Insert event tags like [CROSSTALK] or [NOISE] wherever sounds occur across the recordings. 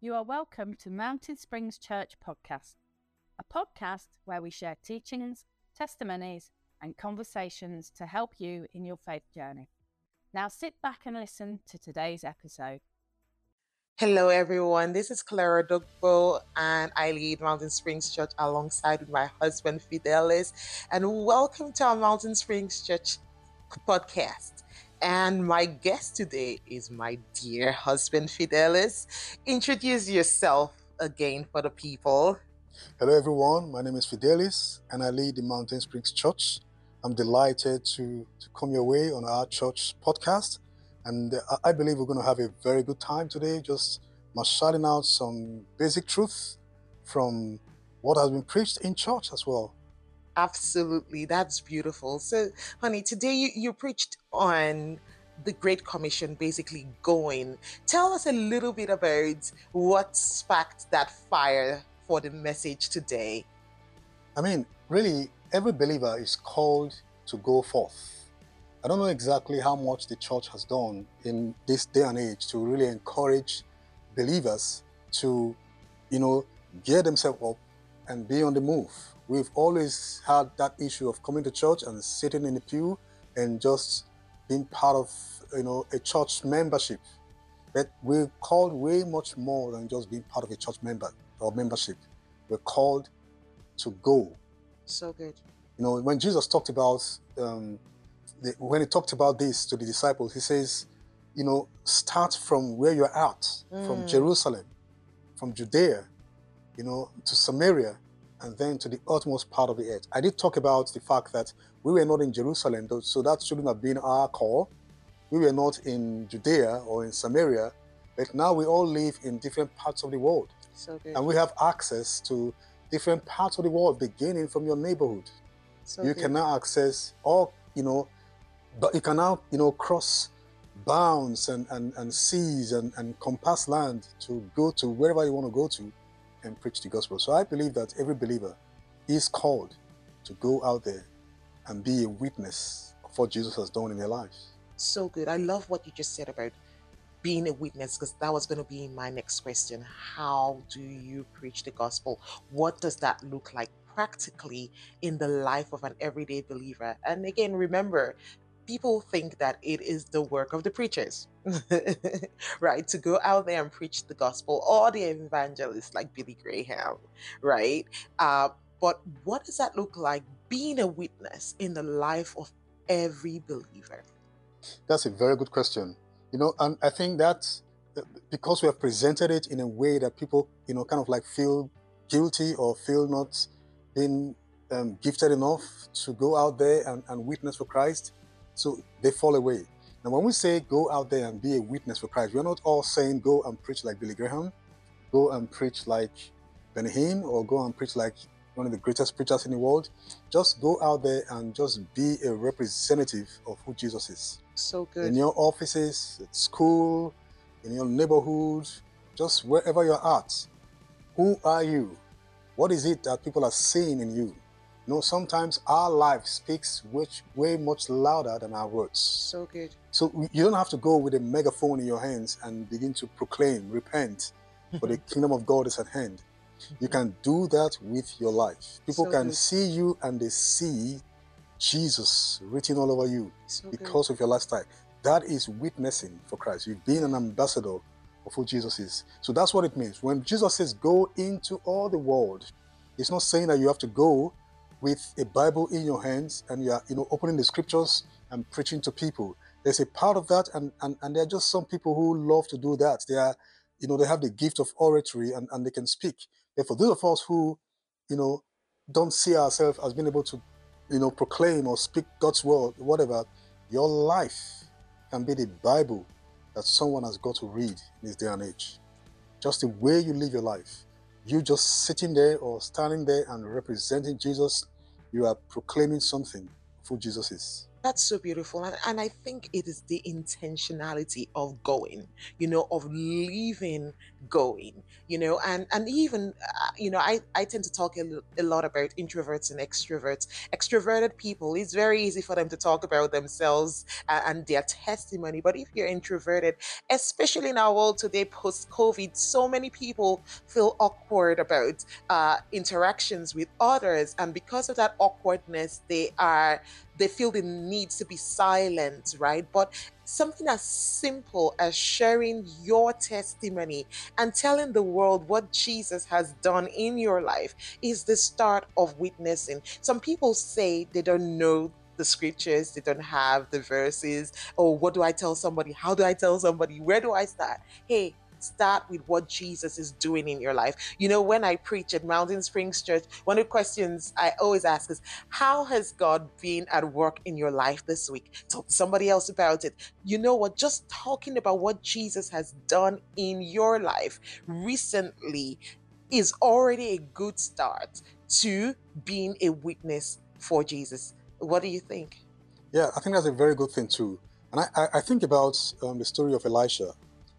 You are welcome to Mountain Springs Church Podcast, a podcast where we share teachings, testimonies, and conversations to help you in your faith journey. Now sit back and listen to today's episode. Hello, everyone. This is Clara Dugbo, and I lead Mountain Springs Church alongside with my husband Fidelis. And welcome to our Mountain Springs Church podcast. And my guest today is my dear husband Fidelis. Introduce yourself again for the people. Hello, everyone. My name is Fidelis, and I lead the Mountain Springs Church. I'm delighted to, to come your way on our church podcast. And uh, I believe we're going to have a very good time today, just marshalling out some basic truth from what has been preached in church as well. Absolutely. That's beautiful. So, honey, today you, you preached on the Great Commission, basically going. Tell us a little bit about what sparked that fire for the message today. I mean, really, every believer is called to go forth. I don't know exactly how much the church has done in this day and age to really encourage believers to, you know, gear themselves up and be on the move. We've always had that issue of coming to church and sitting in the pew and just being part of, you know, a church membership. But we're called way much more than just being part of a church member or membership. We're called to go. So good. You know, when Jesus talked about, um, the, when he talked about this to the disciples, he says, you know, start from where you're at, mm. from Jerusalem, from Judea, you know, to Samaria, and then to the utmost part of the earth. I did talk about the fact that we were not in Jerusalem, so that shouldn't have been our call. We were not in Judea or in Samaria, but now we all live in different parts of the world. So and we have access to different parts of the world, beginning from your neighborhood. So you good. can now access all, you know, but you can now, you know, cross bounds and, and, and seas and, and compass land to go to wherever you want to go to and preach the gospel. So I believe that every believer is called to go out there and be a witness of what Jesus has done in their lives. So good. I love what you just said about being a witness because that was going to be my next question. How do you preach the gospel? What does that look like practically in the life of an everyday believer? And again, remember, people think that it is the work of the preachers, [LAUGHS] right? To go out there and preach the gospel or the evangelists like Billy Graham, right? Uh, but what does that look like being a witness in the life of every believer? That's a very good question. You know, and I think that uh, because we have presented it in a way that people, you know, kind of like feel guilty or feel not being um, gifted enough to go out there and, and witness for Christ, so they fall away. Now, when we say go out there and be a witness for Christ, we're not all saying go and preach like Billy Graham, go and preach like Benny Hinn, or go and preach like one of the greatest preachers in the world. Just go out there and just be a representative of who Jesus is. So good. In your offices, at school, in your neighborhood, just wherever you're at. Who are you? What is it that people are seeing in you? You know, sometimes our life speaks which way much louder than our words. So good. So you don't have to go with a megaphone in your hands and begin to proclaim, repent, for the [LAUGHS] kingdom of God is at hand. You mm-hmm. can do that with your life. People So can good. see you and they see Jesus written all over you So good. because of your lifestyle. That is witnessing for Christ. You've been an ambassador of who Jesus is. So that's what it means. When Jesus says go into all the world, it's not saying that you have to go with a Bible in your hands and you're you know opening the scriptures and preaching to people. There's a part of that and, and, and there are just some people who love to do that. They are, you know, they have the gift of oratory and, and they can speak. But for those of us who, you know, don't see ourselves as being able to, you know, proclaim or speak God's word, whatever, your life can be the Bible that someone has got to read in this day and age. Just the way you live your life. You just sitting there or standing there and representing Jesus, you are proclaiming something of who Jesus is. That's so beautiful. And, and I think it is the intentionality of going, you know, of leaving going you know and and even uh, you know i i tend to talk a, a lot about introverts and extroverts extroverted people it's very easy for them to talk about themselves uh, and their testimony but if you're introverted especially in our world today post covid so many people feel awkward about uh, interactions with others and because of that awkwardness they are they feel the need to be silent, right? But something as simple as sharing your testimony and telling the world what Jesus has done in your life is the start of witnessing. Some people say they don't know the scriptures, they don't have the verses. Oh, what do I tell somebody? How do I tell somebody? Where do I start? Hey, start with what Jesus is doing in your life. You know, when I preach at Mountain Springs Church, one of the questions I always ask is, How has God been at work in your life this week? Talk to somebody else about it. You know what? Just talking about what Jesus has done in your life recently is already a good start to being a witness for Jesus. What do you think? Yeah, I think that's a very good thing too. And I, I think about um, the story of Elisha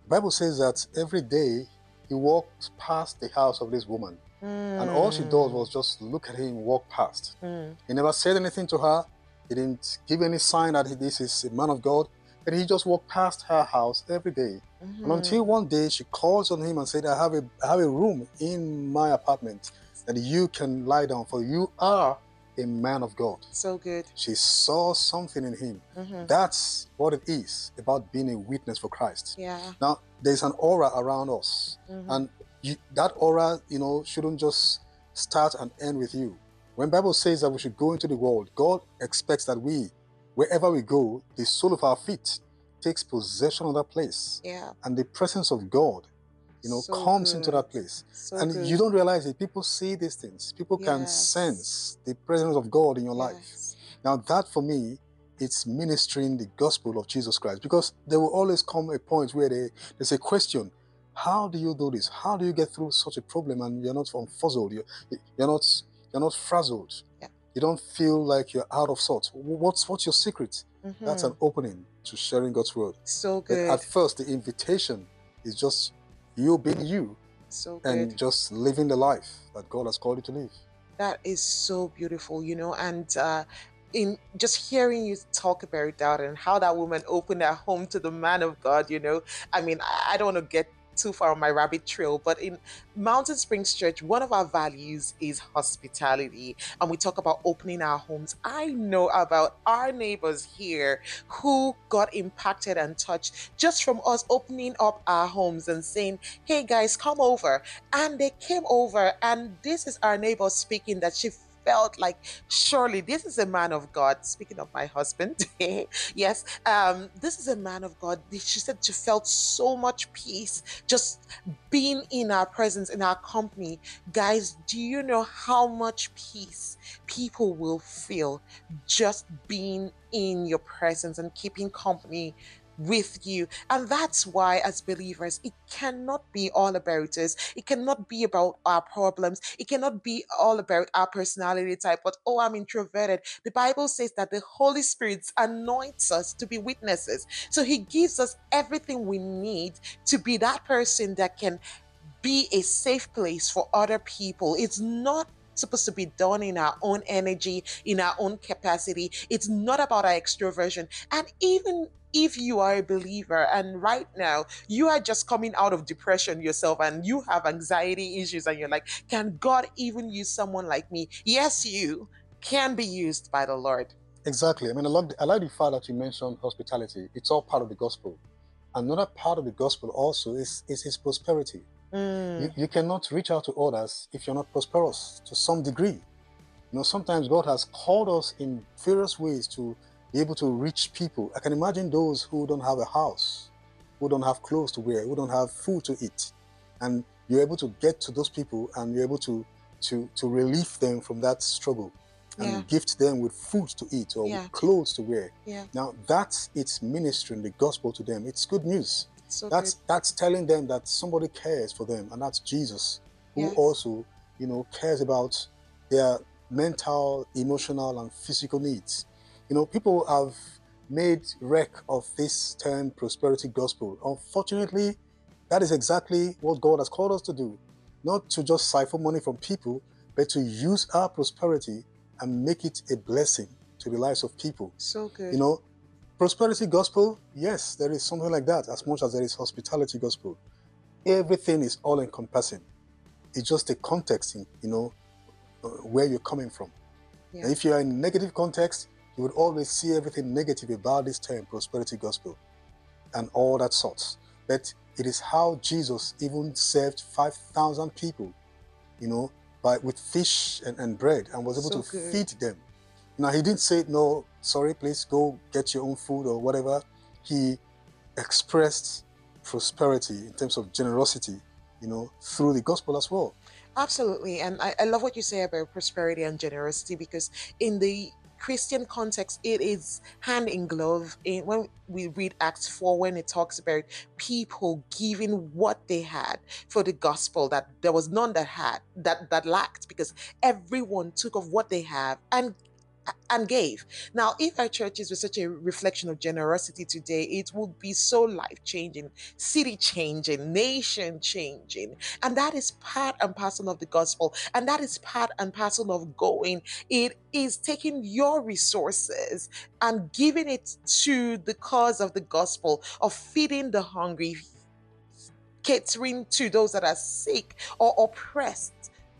Bible says that every day he walked past the house of this woman. Mm. And all she does was hmm. just look at him walk past. Mm. He never said anything to her. He didn't give any sign that this is a man of God. But he just walked past her house every day. Mm-hmm. And until one day she calls on him and said, I have a I have a room in my apartment that you can lie down for. You are a man of God. So good. She saw something in him. Mm-hmm. That's what it is about being a witness for Christ. Yeah. Now, there's an aura around us, mm-hmm. and you, that aura, you know, shouldn't just start and end with you. When Bible says that we should go into the world, God expects that we, wherever we go, the sole of our feet takes possession of that place. Yeah. And the presence of God you know, so comes good. into that place. So and good. you don't realize it. People see these things. People yes. can sense the presence of God in your yes. life. Now, that for me, it's ministering the gospel of Jesus Christ because there will always come a point where they, there's a question how do you do this? How do you get through such a problem and you're not fuzzled? You're, you're not you're not frazzled. Yeah. You don't feel like you're out of sorts. What's what's your secret? Mm-hmm. That's an opening to sharing God's word. So good. But at first, the invitation is just you being you so and just living the life that God has called you to live. That is so beautiful, you know, and uh, in just hearing you talk about that and how that woman opened her home to the man of God, you know, I mean, I don't want to get too far on my rabbit trail, but in Mountain Springs Church, one of our values is hospitality. And we talk about opening our homes. I know about our neighbors here who got impacted and touched just from us opening up our homes and saying, hey guys, come over. And they came over, and this is our neighbor speaking that she felt like surely this is a man of God. Speaking of my husband, [LAUGHS] yes, um, this is a man of God. She said she felt so much peace just being in our presence, in our company. Guys, do you know how much peace people will feel just being in your presence and keeping company with you. And that's why, as believers, it cannot be all about us. It cannot be about our problems. It cannot be all about our personality type. But, oh, I'm introverted. The Bible says that the Holy Spirit anoints us to be witnesses. So he gives us everything we need to be that person that can be a safe place for other people. It's not supposed to be done in our own energy, in our own capacity. It's not about our extroversion. And even if you are a believer and right now you are just coming out of depression yourself and you have anxiety issues and you're like, can God even use someone like me? Yes, you can be used by the Lord. Exactly. I mean, I, love the, I like the fact that you mentioned hospitality. It's all part of the gospel. Another part of the gospel also is, is his prosperity. Mm. You, you cannot reach out to others if you're not prosperous to some degree. You know, sometimes God has called us in various ways to be able to reach people. I can imagine those who don't have a house, who don't have clothes to wear, who don't have food to eat. And you're able to get to those people and you're able to to to relieve them from that struggle and yeah. gift them with food to eat or yeah. with clothes to wear. Yeah. Now that's it's ministering the gospel to them. It's good news. So that's good. that's telling them that somebody cares for them, and that's Jesus, who yes. also, you know, cares about their mental, emotional, and physical needs. You know, people have made wreck of this term prosperity gospel. Unfortunately, that is exactly what God has called us to do. Not to just siphon money from people, but to use our prosperity and make it a blessing to the lives of people. So good. You know, prosperity gospel, yes, there is something like that, as much as there is hospitality gospel. Everything is all encompassing. It's just a context, in, you know, uh, where you're coming from. Yeah. If you are in negative context, you would always see everything negative about this term, prosperity gospel, and all that sorts. But it is how Jesus even served 5,000 people, you know, by with fish and, and bread and was able So to good. feed them. Now, he didn't say, no, sorry, please go get your own food or whatever. He expressed prosperity in terms of generosity, you know, through the gospel as well. Absolutely. And I, I love what you say about prosperity and generosity because in the Christian context, it is hand in glove. When we read Acts 4, when it talks about people giving what they had for the gospel, that there was none that had, that, that lacked, because everyone took of what they have and and gave. Now, if our churches were such a reflection of generosity today, it would be so life changing, city changing, nation changing. And that is part and parcel of the gospel. And that is part and parcel of going. It is taking your resources and giving it to the cause of the gospel, of feeding the hungry, catering to those that are sick or oppressed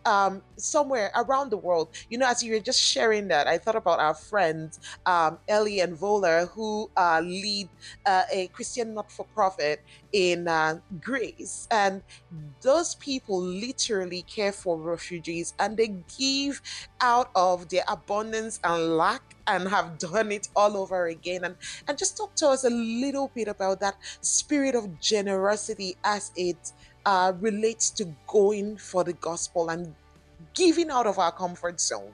um, somewhere around the world. You know, as you were just sharing that, I thought about our friends, um, Ellie and Vola, who uh, lead uh, a Christian not for profit in uh, Greece. And those people literally care for refugees and they give out of their abundance and lack and have done it all over again. And, and just talk to us a little bit about that spirit of generosity as it uh, relates to going for the gospel and giving out of our comfort zone.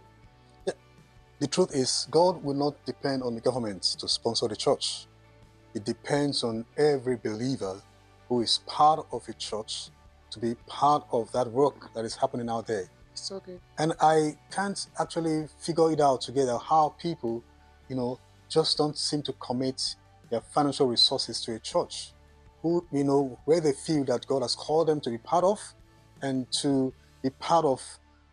The truth is, God will not depend on the government to sponsor the church. It depends on every believer who is part of a church to be part of that work that is happening out there. So good. And I can't actually figure it out together how people, you know, just don't seem to commit their financial resources to a church who, you know, where they feel that God has called them to be part of and to be part of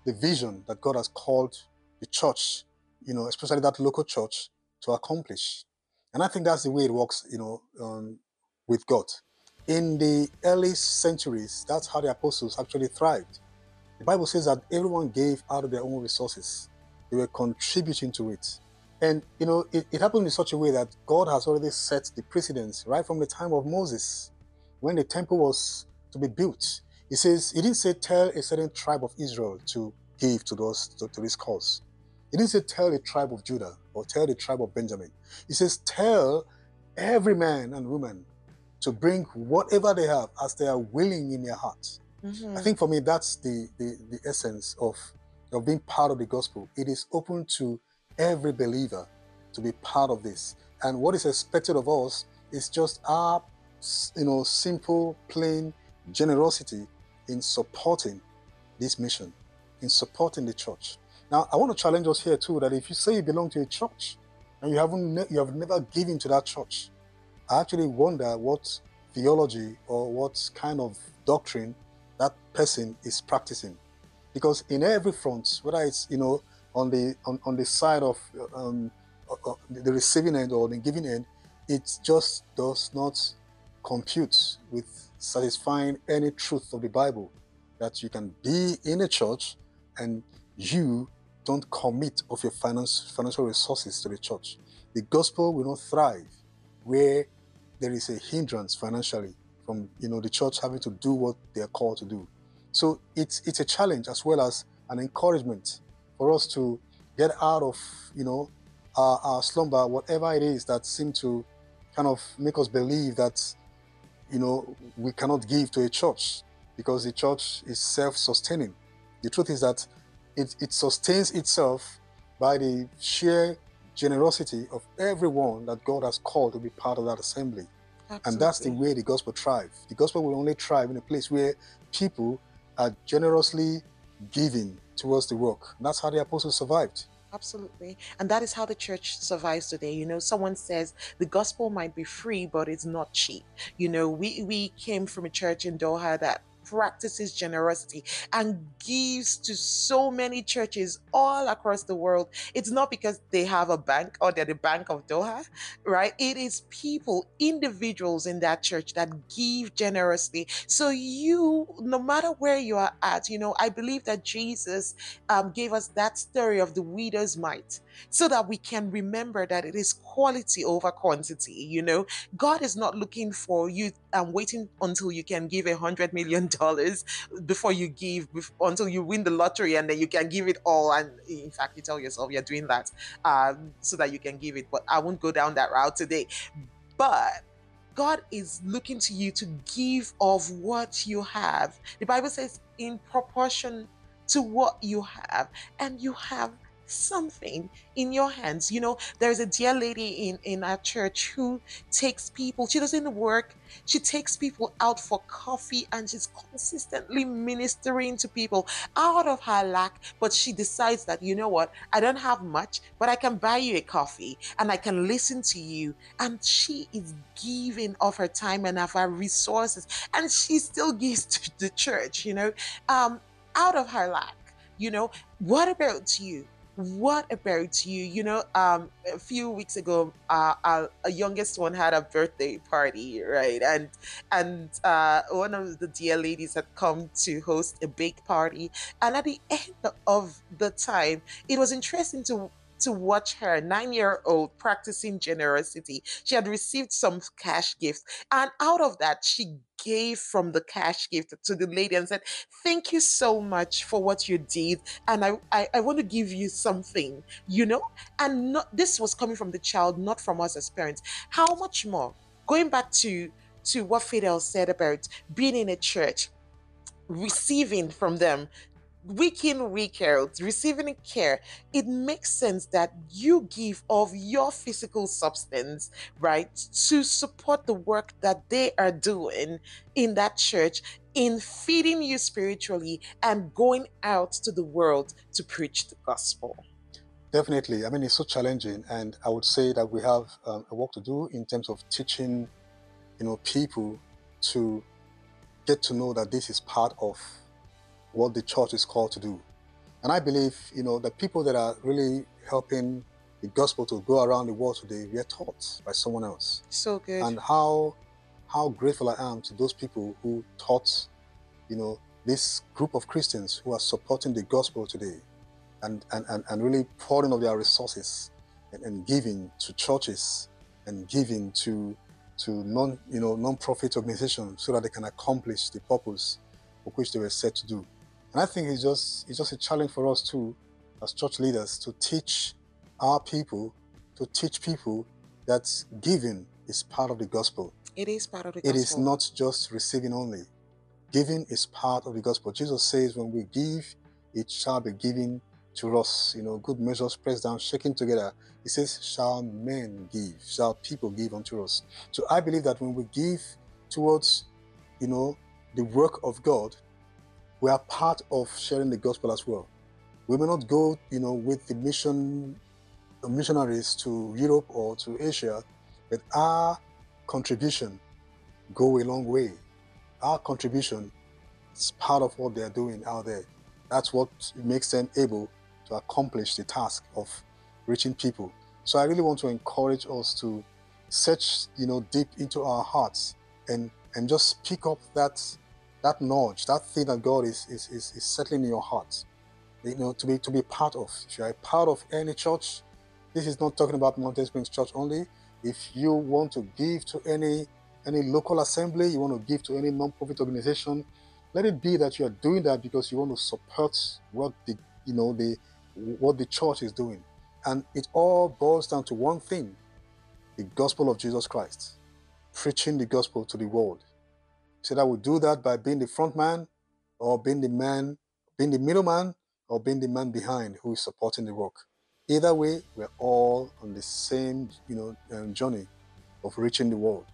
the vision that God has called the church, you know, especially that local church, to accomplish. And I think that's the way it works, you know, um, with God. In the early centuries, that's how the apostles actually thrived. The Bible says that everyone gave out of their own resources. They were contributing to it. And, you know, it, it happened in such a way that God has already set the precedence right from the time of Moses, when the temple was to be built. He says, he didn't say, tell a certain tribe of Israel to give to, those, to, to this cause. He didn't say, tell the tribe of Judah or tell the tribe of Benjamin. He says, tell every man and woman to bring whatever they have as they are willing in their hearts. Mhm. I think for me, that's the, the, the essence of, of being part of the gospel. It is open to every believer to be part of this. And what is expected of us is just our, you know, simple, plain generosity in supporting this mission, in supporting the church. Now, I want to challenge us here too that if you say you belong to a church and you haven't, you have never given to that church, I actually wonder what theology or what kind of doctrine that person is practicing because in every front whether it's you know on the on, on the side of um, the receiving end or the giving end it just does not compute with satisfying any truth of the bible that you can be in a church and you don't commit of your finance financial resources to the church the gospel will not thrive where there is a hindrance financially from you know the church having to do what they are called to do. So it's it's a challenge as well as an encouragement for us to get out of you know our, our slumber, whatever it is that seem to kind of make us believe that you know we cannot give to a church because the church is self-sustaining. The truth is that it, it sustains itself by the sheer generosity of everyone that God has called to be part of that assembly. Absolutely. And that's the way the gospel thrives. The gospel will only thrive in a place where people are generously giving towards the work. That's how the apostles survived. Absolutely. And that is how the church survives today. You know, someone says the gospel might be free, but it's not cheap. You know, we, we came from a church in Doha that practices generosity and gives to so many churches all across the world. It's not because they have a bank or they're the Bank of Doha, right? It is people, individuals in that church that give generously. So, you, no matter where you are at, you know, I believe that Jesus um, gave us that story of the widow's mite so that we can remember that it is quality over quantity. You know, God is not looking for you and waiting until you can give a hundred million dollars before you give until you win the lottery and then you can give it all. And in fact, you tell yourself you're doing that um, so that you can give it. But I won't go down that route today. But God is looking to you to give of what you have. The Bible says, in proportion to what you have, and you have something in your hands. You know, there's a dear lady in, in our church who takes people, she doesn't work, she takes people out for coffee and she's consistently ministering to people out of her lack. But she decides that, you know what, I don't have much, but I can buy you a coffee and I can listen to you. And she is giving of her time and of her resources, and she still gives to the church, you know, um, out of her lack. You know, what about you? What about you? You know um a few weeks ago uh our, our youngest one had a birthday party right? And and uh one of the dear ladies had come to host a big party. And at the end of the time it was interesting to to watch her nine year old practicing generosity. She had received some cash gifts, and out of that, she gave from the cash gift to the lady and said, Thank you so much for what you did. And I, I, I want to give you something, you know? And not, this was coming from the child, not from us as parents. How much more? Going back to, to what Fidel said about being in a church, receiving from them week in, week out, receiving care, it makes sense that you give of your physical substance, right, to support the work that they are doing in that church in feeding you spiritually and going out to the world to preach the gospel. Definitely. I mean, it's so challenging, and I would say that we have um, a work to do in terms of teaching, you know, people to get to know that this is part of what the church is called to do. And I believe, you know, the people that are really helping the gospel to go around the world today, we are taught by someone else. So good. And how how grateful I am to those people who taught, you know, this group of Christians who are supporting the gospel today and, and, and, and really pouring of their resources and, and giving to churches and giving to to non you know non-profit organizations so that they can accomplish the purpose for which they were set to do. And I think it's just it's just a challenge for us too, as church leaders, to teach our people, to teach people that giving is part of the gospel. It is part of the gospel. It is not just receiving only. Giving is part of the gospel. Jesus says, when we give, it shall be given to us. You know, good measures pressed down, shaken together. He says, shall men give, shall people give unto us. So I believe that when we give towards, you know, the work of God, we are part of sharing the gospel as well. We may not go, you know, with the mission missionaries to Europe or to Asia, but our contribution go a long way. Our contribution is part of what they are doing out there. That's what makes them able to accomplish the task of reaching people. So I really want to encourage us to search, you know, deep into our hearts and and just pick up that that nudge, that thing that God is, is, is, is settling in your heart, you know, to be to be part of. If you are part of any church, this is not talking about Mountain Springs Church only. If you want to give to any any local assembly, you want to give to any non-profit organization, let it be that you are doing that because you want to support what the you know the what the church is doing. And it all boils down to one thing the gospel of Jesus Christ, preaching the gospel to the world. Said I would do that by being the front man or being the man, being the middleman or being the man behind who is supporting the work. Either way, we're all on the same, you know, um, journey of reaching the world.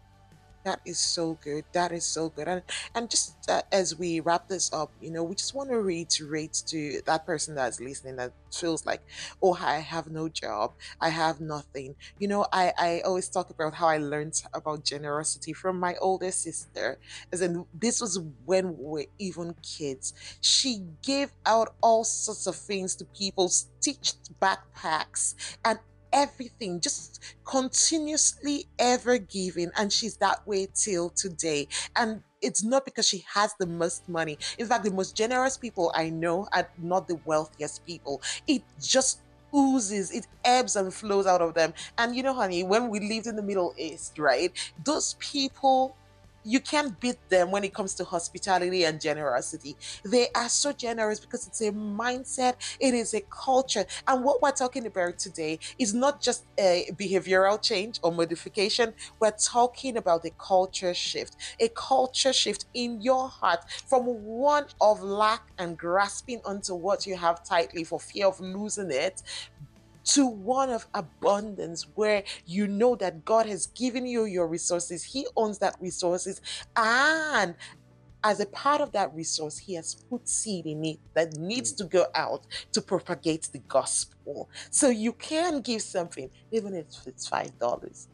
That is so good. That is so good. And and just uh, as we wrap this up, you know, we just want to reiterate to that person that's listening that feels like, oh, I have no job, I have nothing. You know, I I always talk about how I learned about generosity from my older sister. As in, this was when we were even kids. She gave out all sorts of things to people, stitched backpacks, and everything, just continuously ever giving. And she's that way till today. And it's not because she has the most money. In fact, the most generous people I know are not the wealthiest people. It just oozes, it ebbs and flows out of them. And you know, honey, when we lived in the Middle East, right, those people you can't beat them when it comes to hospitality and generosity. They are so generous because it's a mindset, it is a culture. And what we're talking about today is not just a behavioral change or modification, we're talking about a culture shift, a culture shift in your heart from one of lack and grasping onto what you have tightly for fear of losing it to one of abundance where you know that God has given you your resources. He owns that resources. And as a part of that resource, He has put seed in it that needs to go out to propagate the gospel. So you can give something, even if it's $5,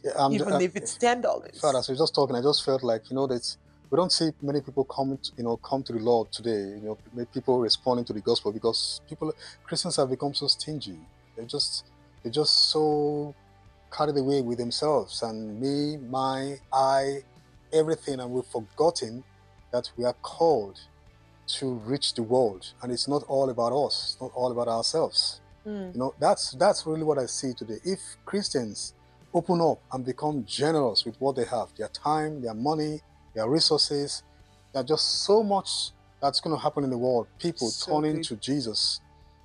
Yeah, even uh, if it's $10. Father, as we're just talking, I just felt like, you know, that we don't see many people come, to, you know, come to the Lord today. You know, people responding to the gospel because people, Christians have become so stingy. They're just, they're just so carried away with themselves and me, my, I, everything, and we've forgotten that we are called to reach the world, and it's not all about us. It's not all about ourselves. Mm, You know, that's that's really what I see today. If Christians open up and become generous with what they have, their time, their money, their resources, there's just so much that's going to happen in the world. People So turning good. to Jesus,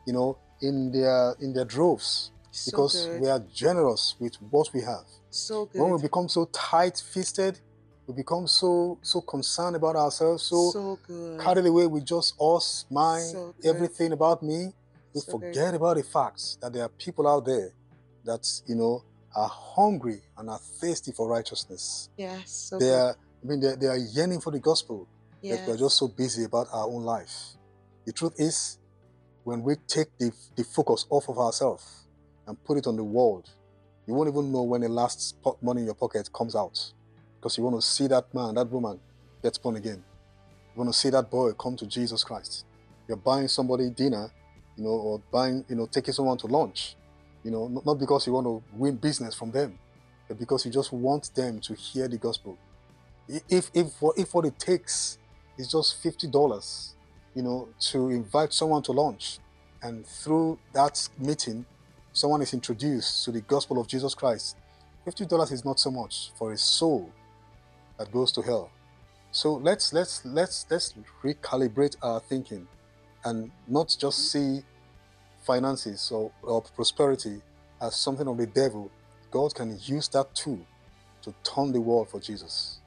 you know, in their in their droves so because good. we are generous with what we have. so good. When we become so tight-fisted, we become so so concerned about ourselves, so So good. carried away with just us, mine, So everything about me. We So good. forget about the facts that there are people out there that you know are hungry and are thirsty for righteousness. Yes. So They good. are, I mean, they, they are yearning for the gospel, Yes. but we're just so busy about our own life. The truth is, when we take the, the focus off of ourselves and put it on the world, you won't even know when the last money in your pocket comes out because you want to see that man, that woman get born again. You want to see that boy come to Jesus Christ. You're buying somebody dinner, you know, or buying, you know, taking someone to lunch, you know, not- not because you want to win business from them, but because you just want them to hear the gospel. If if if what it takes is just fifty dollars, you know, to invite someone to lunch, and through that meeting, someone is introduced to the gospel of Jesus Christ. Fifty dollars is not so much for a soul that goes to hell. So let's let's let's let's recalibrate our thinking and not just mm-hmm. see finances or, or prosperity as something of the devil. God can use that too to turn the world for Jesus.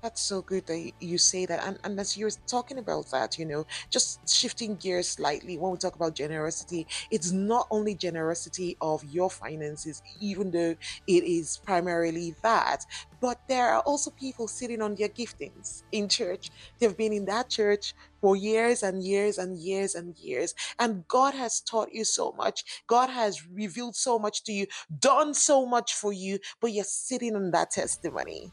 That's so good that you say that. And, and as you're talking about that, you know, just shifting gears slightly, when we talk about generosity, it's not only generosity of your finances, even though it is primarily that, but there are also people sitting on their giftings in church. They've been in that church for years and years and years and years. And God has taught you so much. God has revealed so much to you, done so much for you, but you're sitting on that testimony.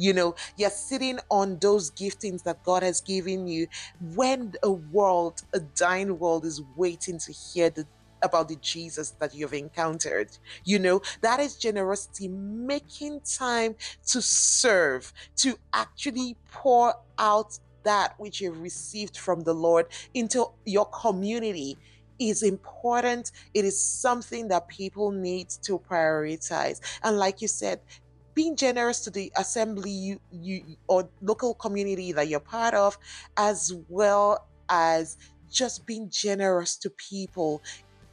You know, you're sitting on those giftings that God has given you when a world, a dying world, is waiting to hear the about the Jesus that you've encountered. You know, that is generosity, making time to serve, to actually pour out that which you've received from the Lord into your community is important. It is something that people need to prioritize. And like you said, being generous to the assembly you, you or local community that you're part of, as well as just being generous to people,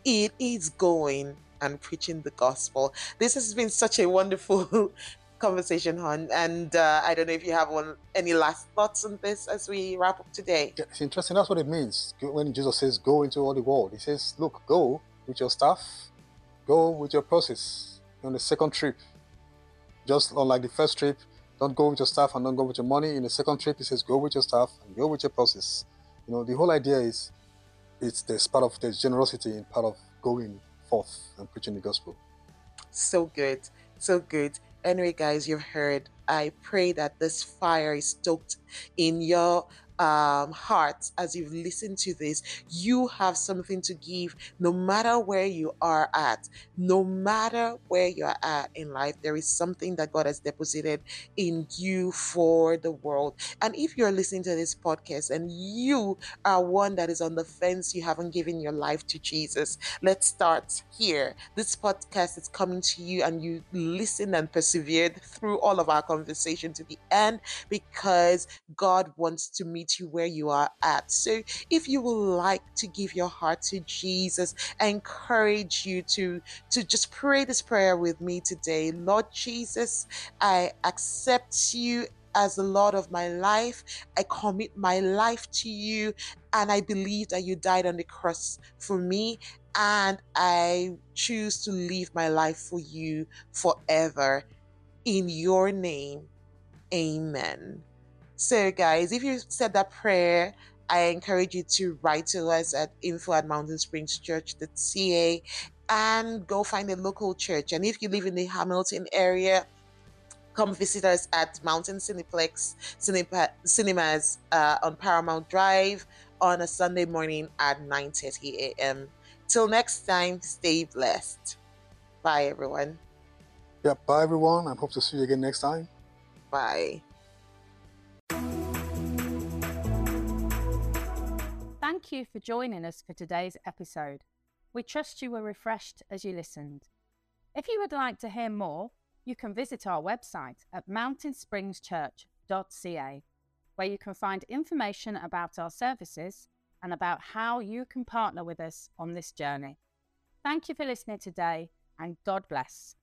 it is going and preaching the gospel. This has been such a wonderful [LAUGHS] conversation, hon. And uh, I don't know if you have one any last thoughts on this as we wrap up today. Yeah, It's interesting. That's what it means when Jesus says, "Go into all the world." He says, "Look, go with your staff, go with your process." On the second trip, just unlike the first trip, Don't go with your staff and don't go with your money. In the second trip, he says, go with your staff and go with your process. You know, the whole idea is it's there's part of there's generosity and part of going forth and preaching the gospel. So good. So good. Anyway, guys, you've heard. I pray that this fire is stoked in your um, hearts as you've listened to this, you have something to give no matter where you are at. No matter where you're at in life, there is something that God has deposited in you for the world. And if you're listening to this podcast and you are one that is on the fence, you haven't given your life to Jesus, let's start here. This podcast is coming to you and you listened and persevered through all of our conversation to the end because God wants to meet meet you where you are at. So if you would like to give your heart to Jesus, I encourage you to, to just pray this prayer with me today. Lord Jesus, I accept you as the Lord of my life. I commit my life to you, and I believe that you died on the cross for me, and I choose to live my life for you forever. In your name, amen. So, guys, if you said that prayer, I encourage you to write to us at info at mountainsprings.church.ca and go find a local church. And if you live in the Hamilton area, come visit us at Mountain Cineplex Cinemas uh, on Paramount Drive on a Sunday morning at 9:30 a.m. Till next time, stay blessed. Bye, everyone. Yeah, bye, everyone. I hope to see you again next time. Bye. Thank you for joining us for today's episode. We trust you were refreshed as you listened. If you would like to hear more, you can visit our website at mountainsprings.church.ca, where you can find information about our services and about how you can partner with us on this journey. Thank you for listening today, and God bless.